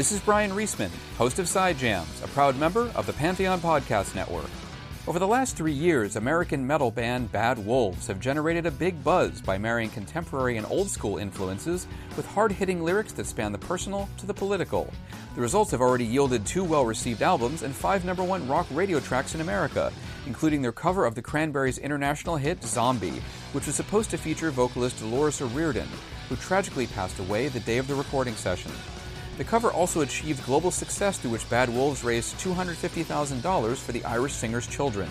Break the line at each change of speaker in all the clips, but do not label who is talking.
This is Bryan Reesman, host of Side Jams, a proud member of the Pantheon Podcast Network. Over the last three years, American metal band Bad Wolves have generated a big buzz by marrying contemporary and old school influences with hard hitting lyrics that span the personal to the political. The results have already yielded two well received albums and five number one rock radio tracks in America, including their cover of the Cranberries' international hit Zombie, which was supposed to feature vocalist Dolores O'Riordan, who tragically passed away the day of the recording session. The cover also achieved global success through which Bad Wolves raised $250,000 for the Irish singer's children.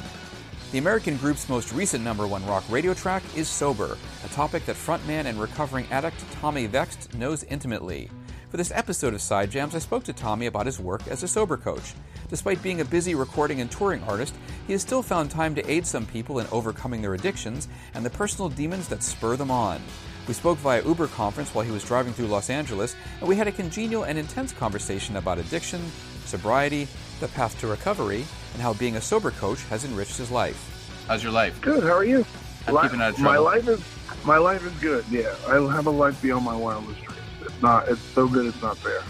The American group's most recent number one rock radio track is Sober, a topic that frontman and recovering addict Tommy Vext knows intimately. For this episode of Side Jams, I spoke to Tommy about his work as a sober coach. Despite being a busy recording and touring artist, he has still found time to aid some people in overcoming their addictions and the personal demons that spur them on. We spoke via Uber conference while he was driving through Los Angeles, and we had a congenial and intense conversation about addiction, sobriety, the path to recovery, and how being a sober coach has enriched his life. How's your life?
Good. How are you?
I'm
Li-
keeping out of
my life is my life is good. Yeah, I have a life beyond my wildest dreams. It's not. It's so good. It's not fair.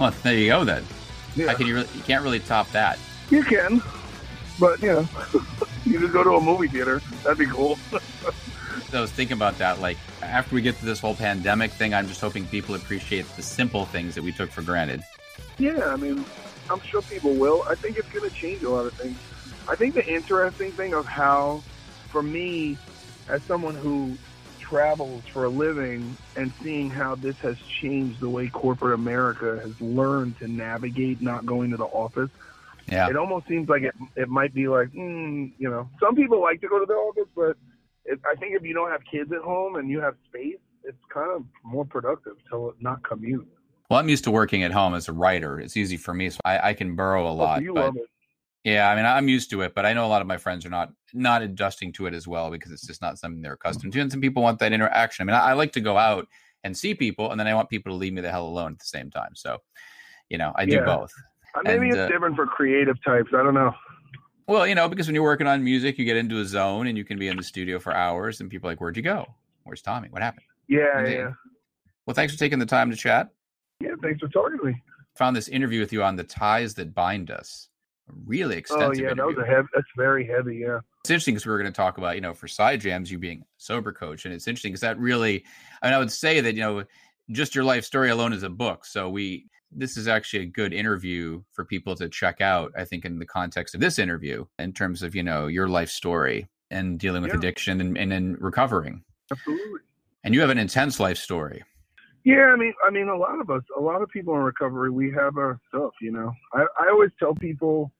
Well, there you go then.
Yeah,
How can you, really, you can't really top that.
you can, but you know, you could go to a movie theater. That'd be cool.
I was thinking about that. Like after we get to this whole pandemic thing, I'm just hoping people appreciate the simple things that we took for granted.
yeah, I mean, I'm sure people will. I think it's going to change a lot of things. I think the interesting thing of how, for me, as someone who travels for a living and seeing how this has changed the way corporate America has learned to navigate not going to the office.
Yeah.
it almost seems like it, it might be like, mm, you know, some people like to go to the office, but it, I think if you don't have kids at home and you have space, it's kind of more productive to not commute.
Well, I'm used to working at home as a writer. It's easy for me, so I, I can burrow a
Oh,
lot.
you
but
love it.
Yeah, I mean, I'm used to it, but I know a lot of my friends are not not adjusting to it as well because it's just not something they're accustomed to. And some people want that interaction. I mean, I, I like to go out and see people, and then I want people to leave me the hell alone at the same time. So, you know, I do
Yeah.
both.
Uh, Maybe
and,
it's
uh,
different for creative types. I don't know.
Well, you know, because when you're working on music, you get into a zone and you can be in the studio for hours, and people are like, "Where'd you go? Where's Tommy? What happened?"
Yeah,
Indeed.
yeah.
Well, thanks for taking the time to chat.
Yeah, thanks for talking to me.
Found this interview with you on the ties that bind us. Really
Oh,
extensive
yeah, that was a heavy, that's very heavy, yeah.
it's interesting because we were going to talk about, you know, for side jams, you being a sober coach, and it's interesting because that really, I mean, I would say that you know, just your life story alone is a book. So we, this is actually a good interview for people to check out. I think in the context of this interview, in terms of you know your life story and dealing with
Yeah.
addiction and and then recovering.
Absolutely.
And you have an intense life story.
Yeah, I mean, I mean, a lot of us, a lot of people in recovery, we have our stuff. You know, I, I always tell people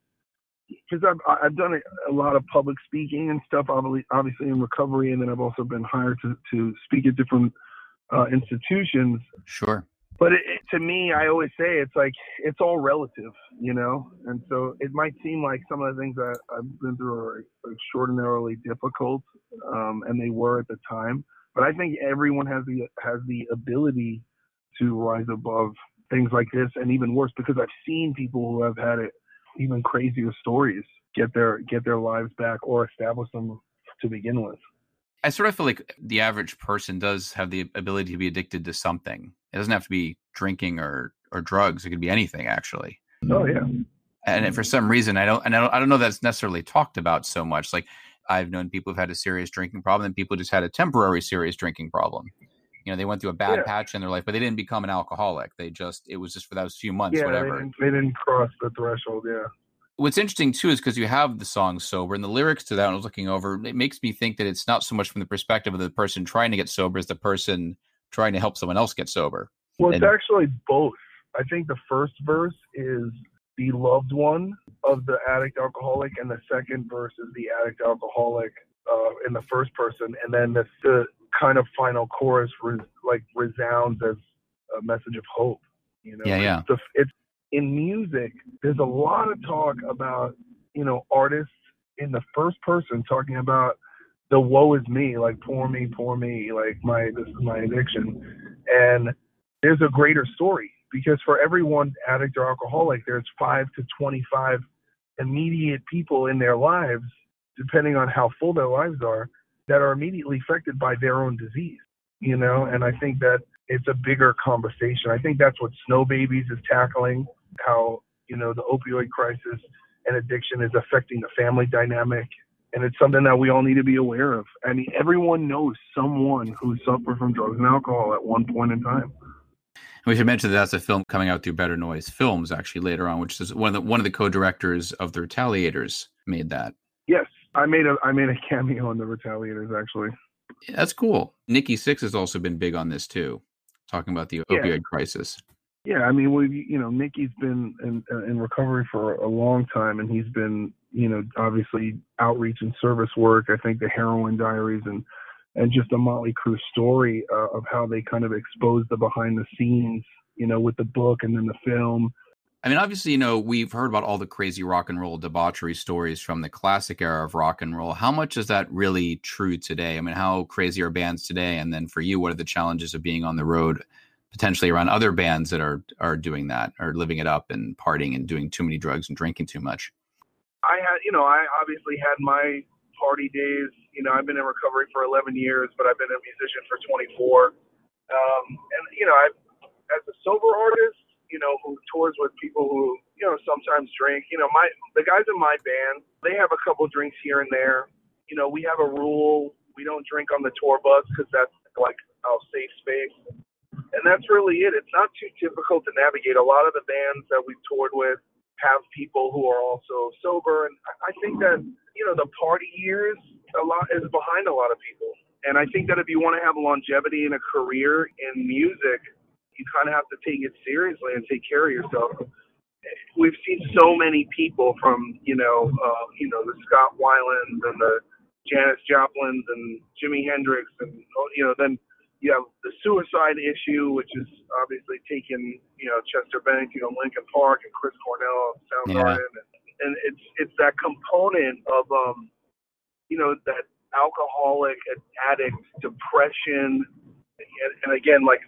because I've I've done a, a lot of public speaking and stuff, obviously, obviously in recovery, and then I've also been hired to to speak at different uh, institutions.
Sure.
But it, it, to me, I always say it's like it's all relative, you know. And so it might seem like some of the things that I've been through are extraordinarily difficult, um, and they were at the time. But I think everyone has the has the ability to rise above things like this, and even worse, because I've seen people who have had it even crazier stories get their get their lives back or establish them to begin with.
I sort of feel like the average person does have the ability to be addicted to something. It doesn't have to be drinking or or drugs. It could be anything actually.
Oh yeah.
And for some reason, I don't, and I don't, I don't know that's necessarily talked about so much. Like I've known people who've had a serious drinking problem, and people just had a temporary serious drinking problem. You know, they went through a bad
Yeah.
patch in their life, but they didn't become an alcoholic. They just, it was just for those few months,
Yeah, they
whatever.
didn't, they didn't cross the threshold. Yeah.
What's interesting too is because you have the song sober and the lyrics to that. When I was looking over, it makes me think that it's not so much from the perspective of the person trying to get sober as the person trying to help someone else get sober.
Well, it's
And-
actually both. I think the first verse is the loved one of the addict alcoholic, and the second verse is the addict alcoholic uh, in the first person, and then the, the kind of final chorus res, like resounds as a message of hope. You know,
Yeah, yeah.
It's, it's in music. There's a lot of talk about you know artists in the first person talking about the woe is me, like poor me, poor me, like my this is my addiction, and there's a greater story because for every one addict or alcoholic, there's five to 25 immediate people in their lives, depending on how full their lives are, that are immediately affected by their own disease. You know, and I think that it's a bigger conversation. I think that's what Snow Babies is tackling, how, you know, the opioid crisis and addiction is affecting the family dynamic. And it's something that we all need to be aware of. I mean, everyone knows someone who suffered from drugs and alcohol at one point in time.
We should mention that that's a film coming out through Better Noise Films actually later on, which is one of the one of the co-directors of The Retaliators made that.
Yes, I made a I made a cameo in The Retaliators actually.
That's cool. Nikki Sixx has also been big on this too talking about the yeah. opioid crisis.
Yeah, I mean, we you know, Nikki's been in, in recovery for a long time, and he's been you know obviously outreach and service work. I think the Heroin Diaries and and just a Motley Crue story uh, of how they kind of exposed the behind the scenes, you know, with the book and then the film.
I mean, obviously, you know, we've heard about all the crazy rock and roll debauchery stories from the classic era of rock and roll. How much is that really true today? I mean, how crazy are bands today? And then for you, what are the challenges of being on the road potentially around other bands that are are doing that, or living it up and partying and doing too many drugs and drinking too much?
I had, you know, I obviously had my party days. You know, I've been in recovery for 11 years, but I've been a musician for 24. Um, and you know, I, as a sober artist, you know, who tours with people who, you know, sometimes drink. You know, my the guys in my band, they have a couple drinks here and there. You know, we have a rule: we don't drink on the tour bus because that's like our safe space. And that's really it. It's not too difficult to navigate. A lot of the bands that we've toured with have people who are also sober, and I think that you know the party years a lot is behind a lot of people. And I think that if you want to have longevity in a career in music, you kind of have to take it seriously and take care of yourself. We've seen so many people from you know uh, you know the Scott Weilands and the Janis Joplins and Jimi Hendrix and you know then you have the suicide issue, which is obviously taken you know Chester Bennington, you know Linkin Park and Chris Cornell, Soundgarden, yeah. and, and it's it's that component of um you know that alcoholic addict depression and, and again like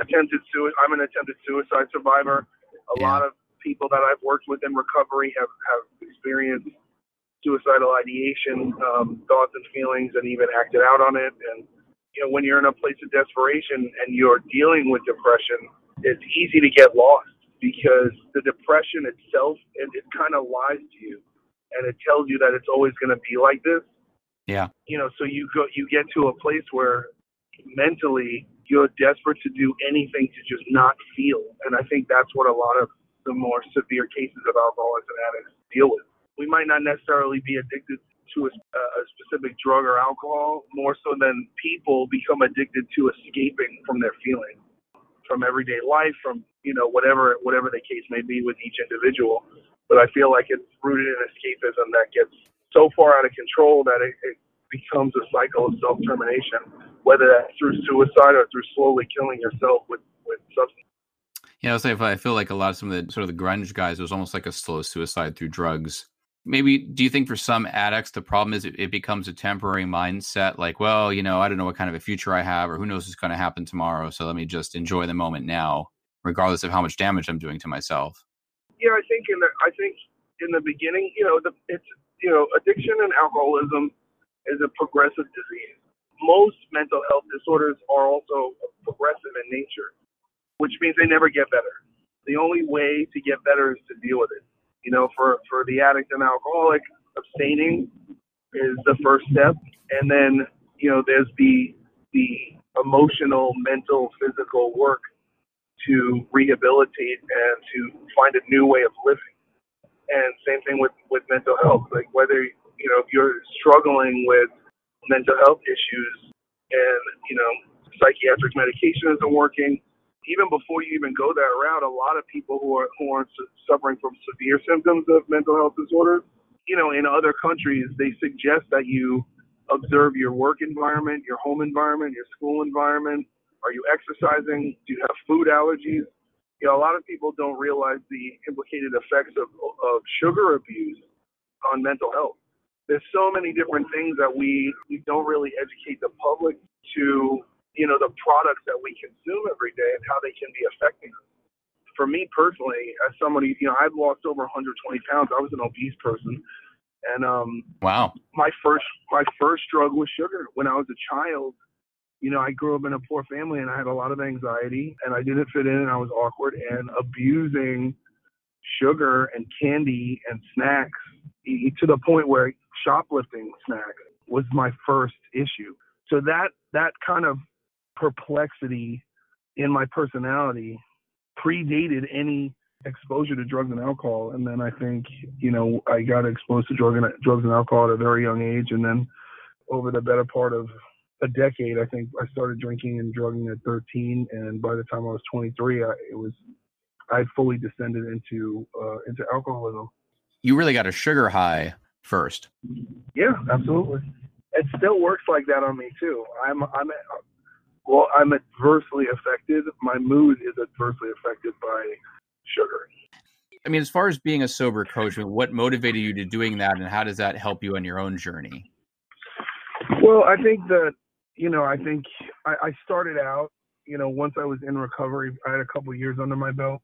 attempted suicide. I'm an attempted suicide survivor. A yeah. lot of people that I've worked with in recovery have have experienced suicidal ideation, um, thoughts and feelings, and even acted out on it. And you know, when you're in a place of desperation and you're dealing with depression, it's easy to get lost because the depression itself it, it kind of lies to you, and it tells you that it's always going to be like this.
Yeah.
You know, so you go, you get to a place where mentally you're desperate to do anything to just not feel. And I think that's what a lot of the more severe cases of alcoholics and addicts deal with. We might not necessarily be addicted to a, a specific drug or alcohol, more so than people become addicted to escaping from their feelings, from everyday life, from you know whatever whatever the case may be with each individual. But I feel like it's rooted in escapism that gets so far out of control that it, it becomes a cycle of self termination whether that's through suicide or through slowly killing yourself with with substance.
Yeah, I was saying, I feel like a lot of some of the sort of the grunge guys, it was almost like a slow suicide through drugs. Maybe do you think for some addicts the problem is it, it becomes a temporary mindset, like, well, you know, I don't know what kind of a future I have, or who knows what's going to happen tomorrow, so let me just enjoy the moment now, regardless of how much damage I'm doing to myself.
Yeah, I think in the I think in the beginning, you know, the, it's you know, addiction and alcoholism is a progressive disease most mental health disorders are also progressive in nature, which means they never get better. The only way to get better is to deal with it. You know, for, for the addict and alcoholic, abstaining is the first step. And then, you know, there's the the emotional, mental, physical work to rehabilitate and to find a new way of living. And same thing with, with mental health. Like whether, you know, if you're struggling with mental health issues and, you know, psychiatric medication isn't working. Even before you even go that route, a lot of people who are who are suffering from severe symptoms of mental health disorders, you know, in other countries, they suggest that you observe your work environment, your home environment, your school environment. Are you exercising? Do you have food allergies? You know, a lot of people don't realize the implicated effects of, of sugar abuse on mental health there's so many different things that we we don't really educate the public to you know the products that we consume every day and how they can be affecting us. For me personally, as somebody, you know, I've lost over 120 pounds. I was an obese person, and um,
wow,
my first my first drug was sugar. When I was a child, you know, I grew up in a poor family and I had a lot of anxiety and I didn't fit in and I was awkward and abusing sugar and candy and snacks to the point where shoplifting snacks was my first issue. So that that kind of perplexity in my personality predated any exposure to drugs and alcohol and then I think you know I got exposed to drug and, drugs and alcohol at a very young age and then over the better part of a decade I think I started drinking and drugging at 13 and by the time I was 23 I, it was I fully descended into uh, into alcoholism.
You really got a sugar high first.
Yeah, absolutely. It still works like that on me too. I'm I'm well, I'm adversely affected. My mood is adversely affected by sugar.
I mean, as far as being a sober coach, what motivated you to doing that, and how does that help you on your own journey?
Well, I think that you know, I think I, I started out, you know, once I was in recovery, I had a couple years under my belt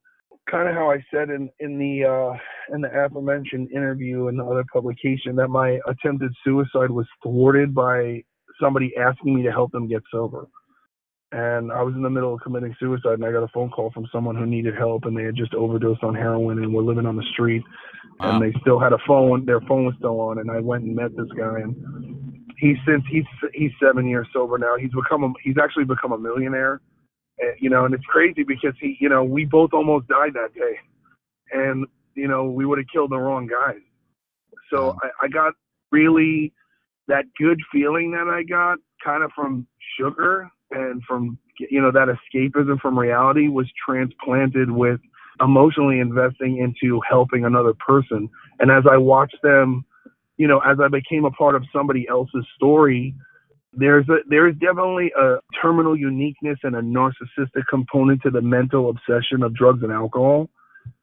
kind of how I said in in the uh, in the aforementioned interview and the other publication that my attempted suicide was thwarted by somebody asking me to help them get sober. And I was in the middle of committing suicide, and I got a phone call from someone who needed help, and they had just overdosed on heroin and were living on the street, wow. and they still had a phone. Their phone was still on, and I went and met this guy, and he's since he's he's seven years sober now. He's become a, he's actually become a millionaire and, you know, and it's crazy because he, you know, we both almost died that day, and you know, we would have killed the wrong guys. So I, I got really that good feeling that I got kind of from sugar and from you know that escapism from reality was transplanted with emotionally investing into helping another person. And as I watched them, you know, as I became a part of somebody else's story, there's a there is definitely a terminal uniqueness and a narcissistic component to the mental obsession of drugs and alcohol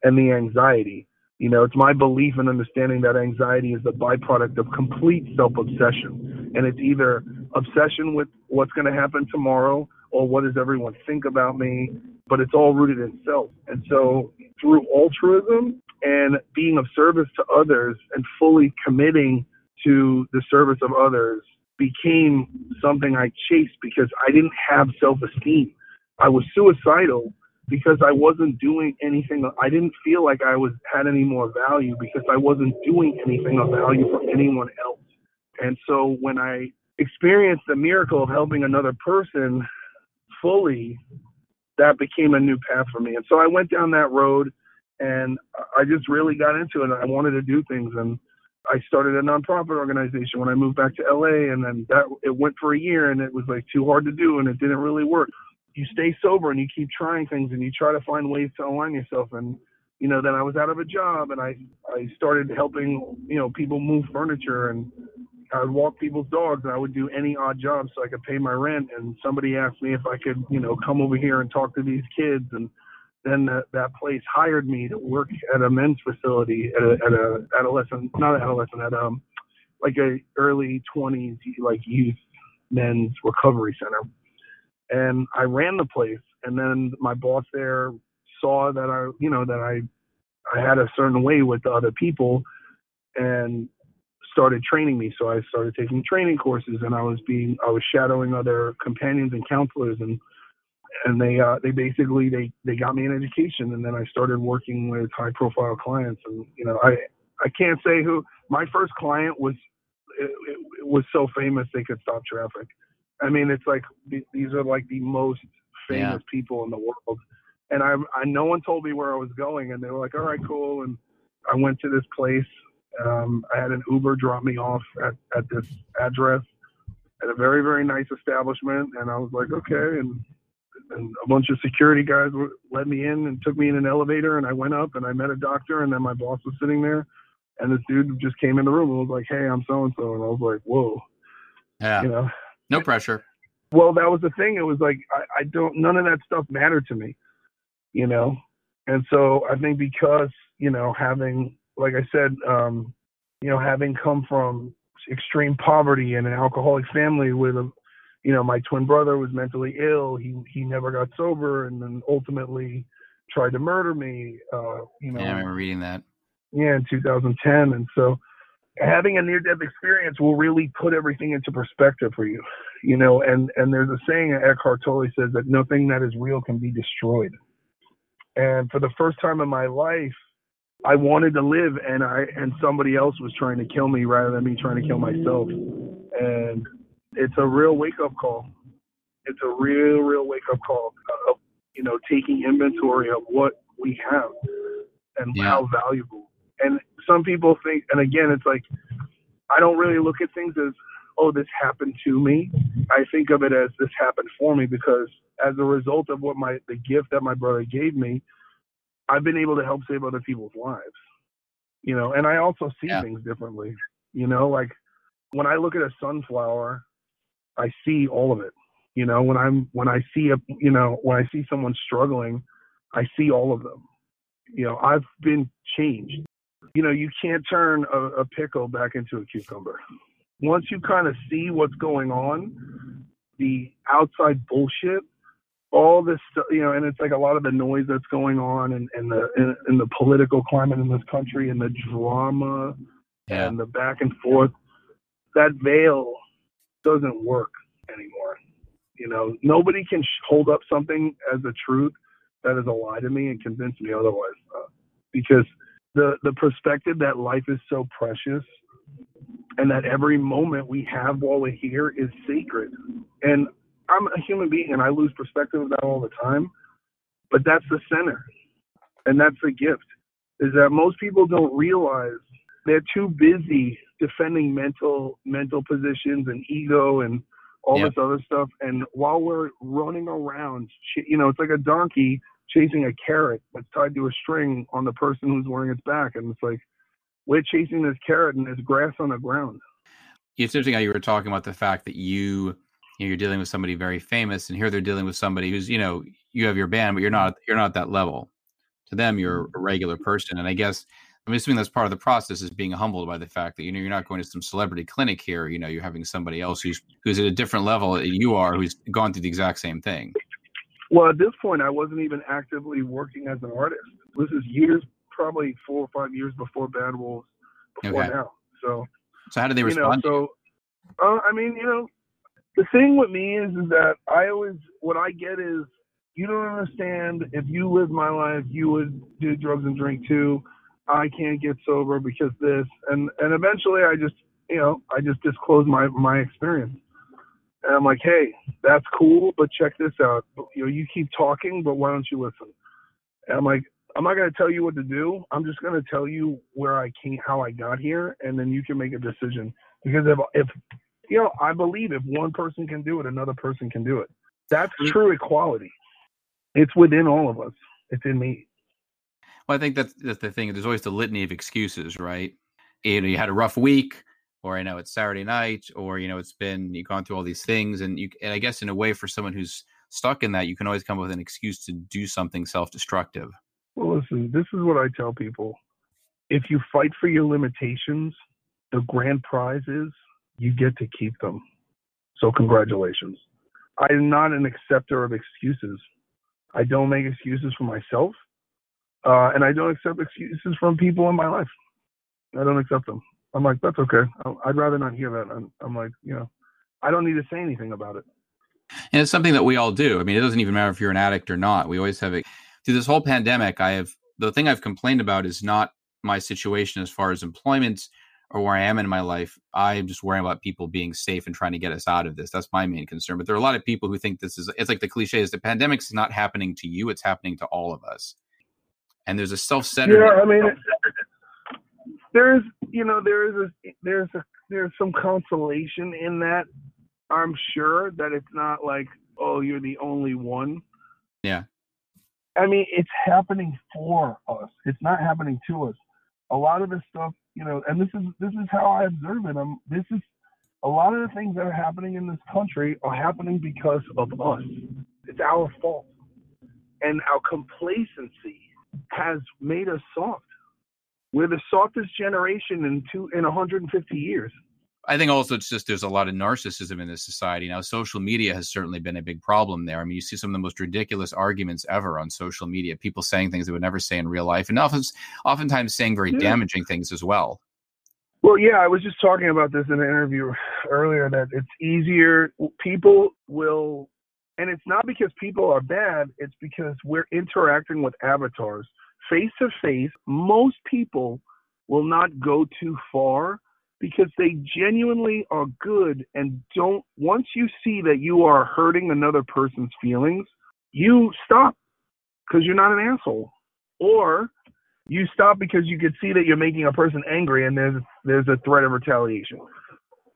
and the anxiety. You know, it's my belief and understanding that anxiety is the byproduct of complete self obsession. And it's either obsession with what's going to happen tomorrow or what does everyone think about me, but it's all rooted in self. And so through altruism and being of service to others and fully committing to the service of others became something I chased because I didn't have self esteem. I was suicidal because I wasn't doing anything. I didn't feel like I was had any more value because I wasn't doing anything of value for anyone else. And so when I experienced the miracle of helping another person fully, that became a new path for me. And so I went down that road and I just really got into it. I wanted to do things and I started a nonprofit organization when I moved back to LA, and then that it went for a year, and it was like too hard to do, and it didn't really work. You stay sober and you keep trying things, and you try to find ways to align yourself. And you know, then I was out of a job, and I I started helping you know people move furniture, and I would walk people's dogs, and I would do any odd job so I could pay my rent. And somebody asked me if I could you know come over here and talk to these kids, and then that, that place hired me to work at a men's facility at a, at a adolescent, not adolescent, at um like a early 20s like youth men's recovery center. And I ran the place, and then my boss there saw that I, you know, that I I had a certain way with the other people, and started training me. So I started taking training courses, and I was being I was shadowing other companions and counselors and and they uh, they basically they they got me an education, and then I started working with high profile clients, and you know I I can't say who my first client was. It, it was so famous they could stop traffic. I mean, it's like these are like the most famous yeah. people in the world, and I, I no one told me where I was going, and they were like, "All right, cool." And I went to this place. Um, I had an Uber drop me off at at this address at a very very nice establishment, and I was like, "Okay." And and a bunch of security guys let me in and took me in an elevator and I went up and I met a doctor and then my boss was sitting there and this dude just came in the room and was like, Hey, I'm so and so and I was like, Whoa.
Yeah. You know. No pressure.
Well, that was the thing. It was like I, I don't none of that stuff mattered to me. You know? And so I think because, you know, having like I said, um, you know, having come from extreme poverty and an alcoholic family with a you know, my twin brother was mentally ill. He he never got sober, and then ultimately tried to murder me. Uh, you know,
yeah, I remember reading that.
Yeah, in 2010, and so having a near death experience will really put everything into perspective for you. You know, and and there's a saying Eckhart Tolle says that nothing that is real can be destroyed. And for the first time in my life, I wanted to live and I and somebody else was trying to kill me rather than me trying to kill myself. And it's a real wake up call. It's a real, real wake up call of you know taking inventory of what we have and yeah. how valuable. And some people think, and again, it's like I don't really look at things as oh this happened to me. I think of it as this happened for me because as a result of what my the gift that my brother gave me, I've been able to help save other people's lives. You know, and I also see yeah. things differently. You know, like when I look at a sunflower, I see all of it. You know, when I'm when I see a you know when I see someone struggling, I see all of them. You know, I've been changed. You know, you can't turn a, a pickle back into a cucumber. Once you kind of see what's going on, the outside bullshit all this stuff, you know, and it's like a lot of the noise that's going on and, and the in, in the political climate in this country and the drama yeah. and the back and forth. That veil doesn't work anymore. You know, nobody can hold up something as a truth that is a lie to me and convince me otherwise, uh, because the the perspective that life is so precious and that every moment we have while we're here is sacred. And I'm a human being and I lose perspective of that all the time. But that's the center. And that's the gift. Is that most people don't realize they're too busy defending mental mental positions and ego and all yep. this other stuff. And while we're running around, you know, it's like a donkey chasing a carrot that's tied to a string on the person who's wearing its back. And it's like, we're chasing this carrot and there's grass on the ground.
It's interesting how you were talking about the fact that you you know, you're dealing with somebody very famous, and here they're dealing with somebody who's, you know, you have your band, but you're not you're not at that level. To them, you're mm-hmm. a regular person, and I guess I'm assuming that's part of the process is being humbled by the fact that you know you're not going to some celebrity clinic here. You know, you're having somebody else who's who's at a different level that you are, who's gone through the exact same thing.
Well, at this point, I wasn't even actively working as an artist. This is years, probably four or five years before Bad Wolves, before okay. now. So,
so how did they respond?
You know, so, uh, I mean, you know, the thing with me is is that I always what I get is you don't understand if you lived my life you would do drugs and drink too. I can't get sober because this and and eventually I just you know I just disclose my my experience. And I'm like hey that's cool but check this out. You know you keep talking but why don't you listen? And I'm like I'm not to tell you what to do. I'm just to tell you where I came how I got here and then you can make a decision. Because if if you know, I believe if one person can do it, another person can do it. That's mm-hmm. true equality. It's within all of us. It's in me.
Well, I think that's that's the thing. There's always the litany of excuses, right? You know, you had a rough week, or I know it's Saturday night, or you know, it's been you've gone through all these things, and you. And I guess in a way, for someone who's stuck in that, you can always come up with an excuse to do something self-destructive.
Well, listen, this is what I tell people: if you fight for your limitations, the grand prize is you get to keep them. So congratulations. I am not an acceptor of excuses. I don't make excuses for myself, uh, and I don't accept excuses from people in my life. I don't accept them. I'm like, that's okay. I'd rather not hear that. I'm, I'm like, you know, I don't need to say anything about it.
And it's something that we all do. I mean, it doesn't even matter if you're an addict or not. We always have it. Through this whole pandemic, I have the thing I've complained about is not my situation as far as employment or where I am in my life, I'm just worrying about people being safe and trying to get us out of this. That's my main concern. But there are a lot of people who think this is it's like the cliche is the pandemic is not happening to you, it's happening to all of us. And there's a self-centered
Yeah, I mean there's you know, there is a there's a there's some consolation in that. I'm sure that it's not like, oh, you're the only one.
Yeah.
I mean, it's happening for us. It's not happening to us. A lot of the stuff you know, and this is this is how I observe it. I'm this is a lot of the things that are happening in this country are happening because of us. It's our fault. And our complacency has made us soft. We're the softest generation in two in 150 years.
I think also it's just there's a lot of narcissism in this society now. Social media has certainly been a big problem there. I mean, you see some of the most ridiculous arguments ever on social media. People saying things they would never say in real life, and often, oftentimes saying very yeah. damaging things as well.
Well, yeah, I was just talking about this in an interview earlier that it's easier. People will, and it's not because people are bad, it's because we're interacting with avatars. Face to face, most people will not go too far because they genuinely are good and don't, once you see that you are hurting another person's feelings, you stop because you're not an asshole. Or you stop because you can see that you're making a person angry and there's there's a threat of retaliation.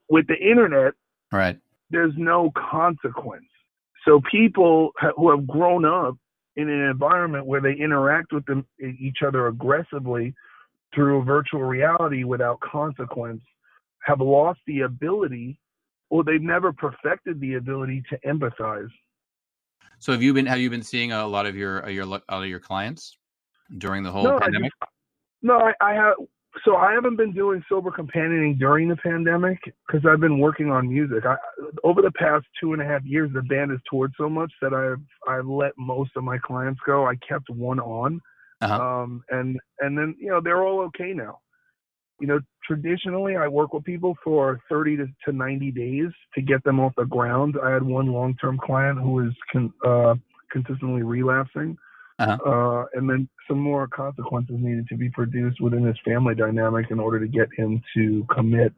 With the internet,
right,
there's no consequence. So people who have grown up in an environment where they interact with them, each other aggressively through virtual reality without consequence have lost the ability or they've never perfected the ability to empathize.
So have you been have you been seeing a lot of your your a of your clients during the whole
no,
pandemic?
I just, no, I, I have. So I haven't been doing sober companioning during the pandemic because I've been working on music. I, over the past two and a half years, the band has toured so much that I've I've let most of my clients go. I kept one on, uh-huh. um, and and then you know they're all okay now. You know, traditionally I work with people for 30 to, to 90 days to get them off the ground. I had one long-term client who was con, uh, consistently relapsing uh-huh. uh, and then some more consequences needed to be produced within his family dynamic in order to get him to commit.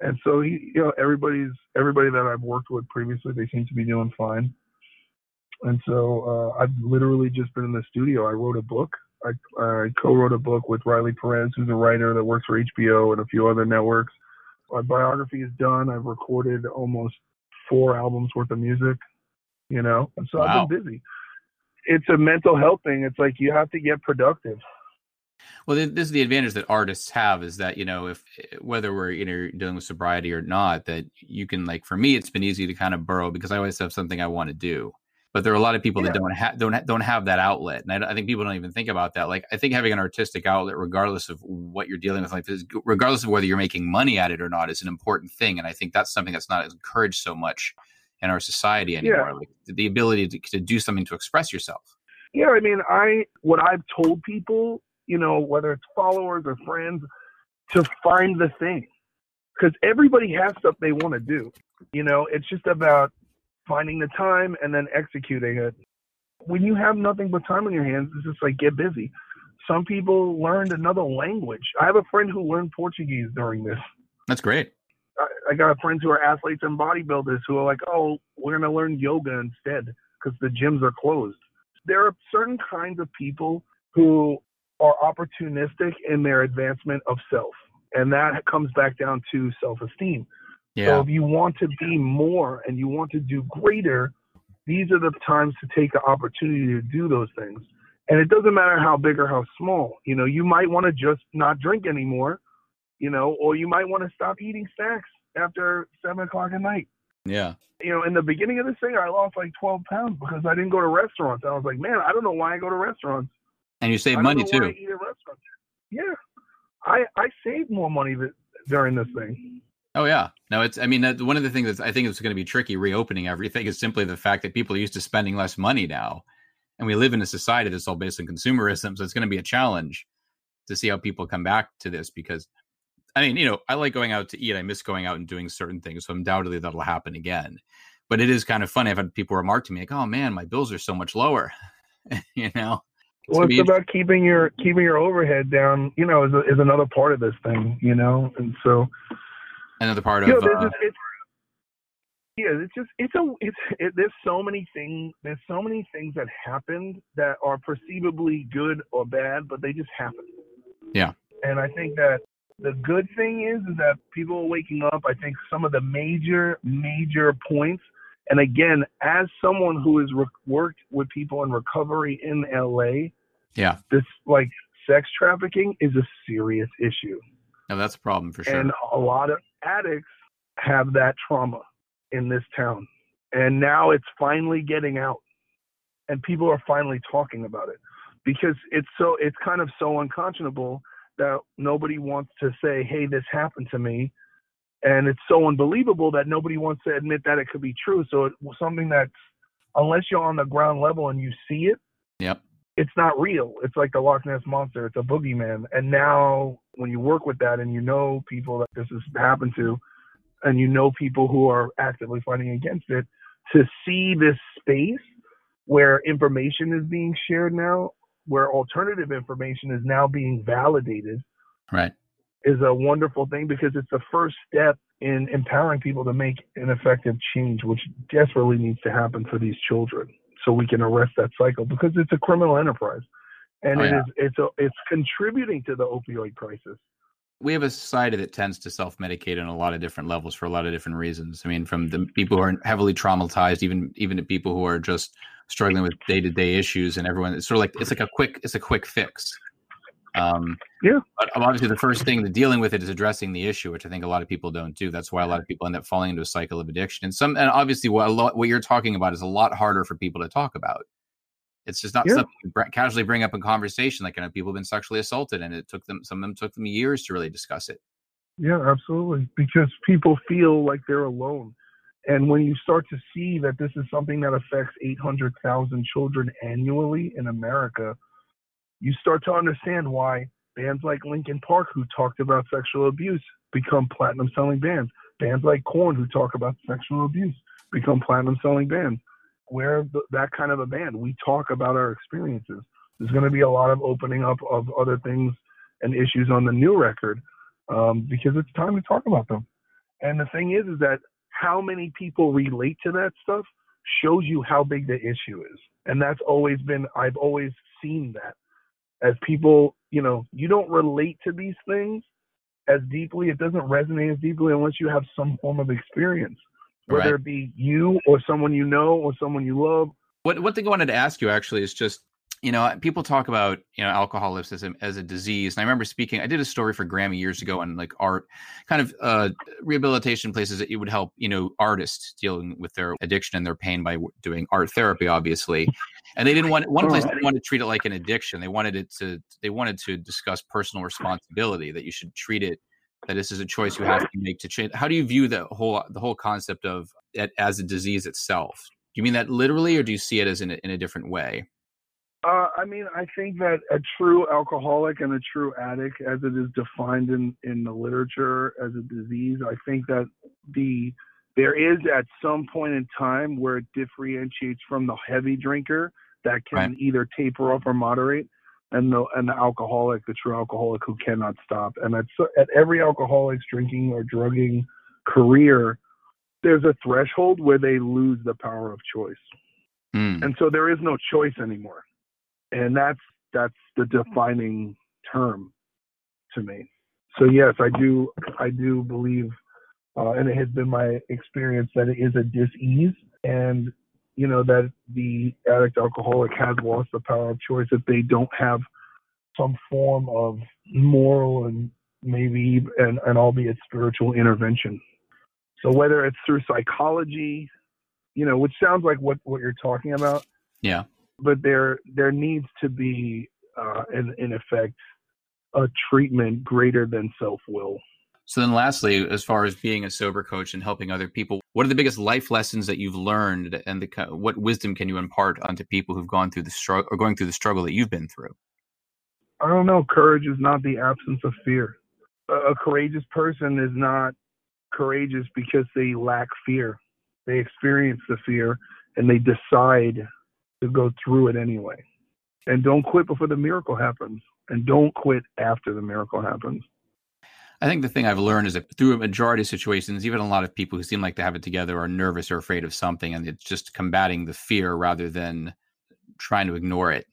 And so he, you know, everybody's everybody that I've worked with previously, they seem to be doing fine. And so uh, I've literally just been in the studio. I wrote a book. I, I co-wrote a book with Riley Perez, who's a writer that works for HBO and a few other networks. My biography is done. I've recorded almost four albums worth of music, you know, and so wow. I've been busy it's a mental health thing. It's like you have to get productive.
Well, this is the advantage that artists have is that you know if whether we're you know dealing with sobriety or not, that you can like for me, it's been easy to kind of burrow because I always have something I want to do. But there are a lot of people yeah. that don't have don't ha- don't have that outlet, and I, I, think people don't even think about that. Like I think having an artistic outlet, regardless of what you're dealing with, like regardless of whether you're making money at it or not, is an important thing. And I think that's something that's not encouraged so much in our society anymore. Yeah. Like the ability to, to do something to express yourself.
Yeah, I mean, I what I've told people, you know, whether it's followers or friends, to find the thing, because everybody has stuff they want to do. You know, it's just about finding the time and then executing it. When you have nothing but time on your hands, it's just like get busy. Some people learned another language. I have a friend who learned Portuguese during this.
That's great.
I got friends who are athletes and bodybuilders who are like, oh, we're going to learn yoga instead because the gyms are closed. There are certain kinds of people who are opportunistic in their advancement of self. And that comes back down to self esteem. Yeah. So if you want to be more and you want to do greater, these are the times to take the opportunity to do those things. And it doesn't matter how big or how small. You know, you might want to just not drink anymore you know, or you might want to stop eating snacks after seven o'clock at night.
Yeah.
You know, in the beginning of this thing, I lost like 12 pounds because I didn't go to restaurants. I was like, man, I don't know why I go to restaurants.
And you save money too.
Yeah. I, I saved more money during this thing.
Oh yeah, no, it's. I mean, one of the things that I think is going to be tricky reopening everything is simply the fact that people are used to spending less money now, and we live in a society that's all based on consumerism. So it's going to be a challenge to see how people come back to this because I mean, you know, I like going out to eat. I miss going out and doing certain things. So undoubtedly that'll happen again. But it is kind of funny. I've had people remark to me like, "Oh man, my bills are so much lower." you know.
It's well, it's about keeping your keeping your overhead down. You know, is is another part of this thing. You know, and so
another part of. Know,
uh, just, it's, yeah, it's just it's a it's it, there's so many things there's so many things that happened that are perceivably good or bad, but they just happened.
Yeah.
And I think that the good thing is, is that people are waking up. I think some of the major, major points. And again, as someone who has re- worked with people in recovery in LA,
yeah,
this like sex trafficking is a serious issue.
No, that's a problem for sure.
And a lot of addicts have that trauma in this town. And now it's finally getting out. And people are finally talking about it because it's so it's kind of so unconscionable that nobody wants to say, hey, this happened to me. And it's so unbelievable that nobody wants to admit that it could be true. So it's something that's, unless you're on the ground level and you see it,
yep.
It's not real. It's like the Loch Ness monster. It's a boogeyman. And now when you work with that and you know people that this has happened to, and you know people who are actively fighting against it, to see this space where information is being shared now, where alternative information is now being validated,
right,
is a wonderful thing because it's the first step in empowering people to make an effective change, which desperately needs to happen for these children so we can arrest that cycle because it's a criminal enterprise. And oh, it yeah. is it's a, it's contributing to the opioid crisis.
We have a society that tends to self-medicate on a lot of different levels for a lot of different reasons. I mean from the people who are heavily traumatized even even to people who are just struggling with day-to-day issues and everyone it's sort of like it's like a quick it's a quick fix
um, yeah.
But obviously, the first thing, to dealing with it is addressing the issue, which I think a lot of people don't do. That's why a lot of people end up falling into a cycle of addiction. And some, and obviously, what a lot, what you're talking about is a lot harder for people to talk about. It's just not yeah. something you casually bring up in conversation. Like, you know, people have been sexually assaulted, and it took them, some of them took them years to really discuss it.
Yeah, absolutely. Because people feel like they're alone. And when you start to see that this is something that affects 800,000 children annually in America, you start to understand why bands like Linkin Park, who talked about sexual abuse, become platinum selling bands. Bands like Korn, who talk about sexual abuse, become platinum selling bands. We're that kind of a band. We talk about our experiences. There's going to be a lot of opening up of other things and issues on the new record um, because it's time to talk about them. And the thing is, is that how many people relate to that stuff shows you how big the issue is. And that's always been, I've always seen that as people, you know, you don't relate to these things as deeply. It doesn't resonate as deeply unless you have some form of experience, whether right. it be you or someone you know or someone you love.
What one thing I wanted to ask you actually is just you know, people talk about you know alcoholism as a disease, and I remember speaking. I did a story for Grammy years ago on like art, kind of uh, rehabilitation places that you would help you know artists dealing with their addiction and their pain by doing art therapy, obviously. And they didn't want one place didn't want to treat it like an addiction. They wanted it to they wanted to discuss personal responsibility that you should treat it that this is a choice you have to make to change. How do you view the whole the whole concept of it as a disease itself? Do you mean that literally, or do you see it as in a, in a different way?
Uh, I mean, I think that a true alcoholic and a true addict, as it is defined in, in the literature as a disease, I think that the there is at some point in time where it differentiates from the heavy drinker that can right. either taper off or moderate, and the and the alcoholic, the true alcoholic who cannot stop. And at at every alcoholic's drinking or drugging career, there's a threshold where they lose the power of choice, mm. and so there is no choice anymore and that's that's the defining term to me. So yes, I do I do believe, uh, and it has been my experience that it is a disease, and you know that the addict alcoholic has lost the power of choice if they don't have some form of moral and maybe and, and albeit spiritual intervention. So whether it's through psychology, you know, which sounds like what what you're talking about.
Yeah
but there there needs to be uh, in, in effect a treatment greater than self will.
So then, lastly, as far as being a sober coach and helping other people, what are the biggest life lessons that you've learned, and the, what wisdom can you impart onto people who've gone through the struggle or going through the struggle that you've been through?
I don't know. Courage is not the absence of fear. A, a courageous person is not courageous because they lack fear. They experience the fear and they decide to go through it anyway. And don't quit before the miracle happens. And don't quit after the miracle happens.
I think the thing I've learned is that through a majority of situations, even a lot of people who seem like they have it together are nervous or afraid of something, and it's just combating the fear rather than trying to ignore it.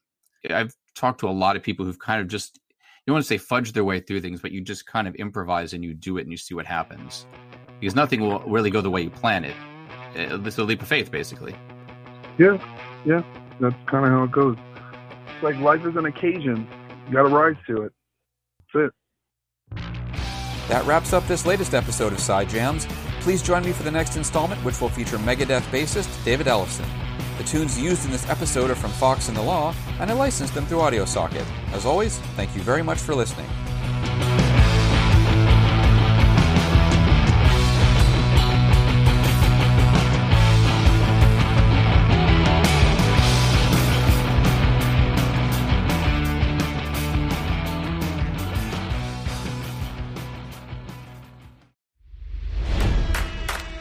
I've talked to a lot of people who've kind of just, you don't want to say fudge their way through things, but you just kind of improvise and you do it and you see what happens. Because nothing will really go the way you plan it. Uh, it's a leap of faith, basically.
Yeah, yeah that's kind of how it goes. It's like life is an occasion. You got to rise to it. That's it.
That wraps up this latest episode of Side Jams. Please join me for the next installment, which will feature Megadeth bassist David Ellefson. The tunes used in this episode are from Fox and the Law, and I licensed them through AudioSocket. As always, thank you very much for listening.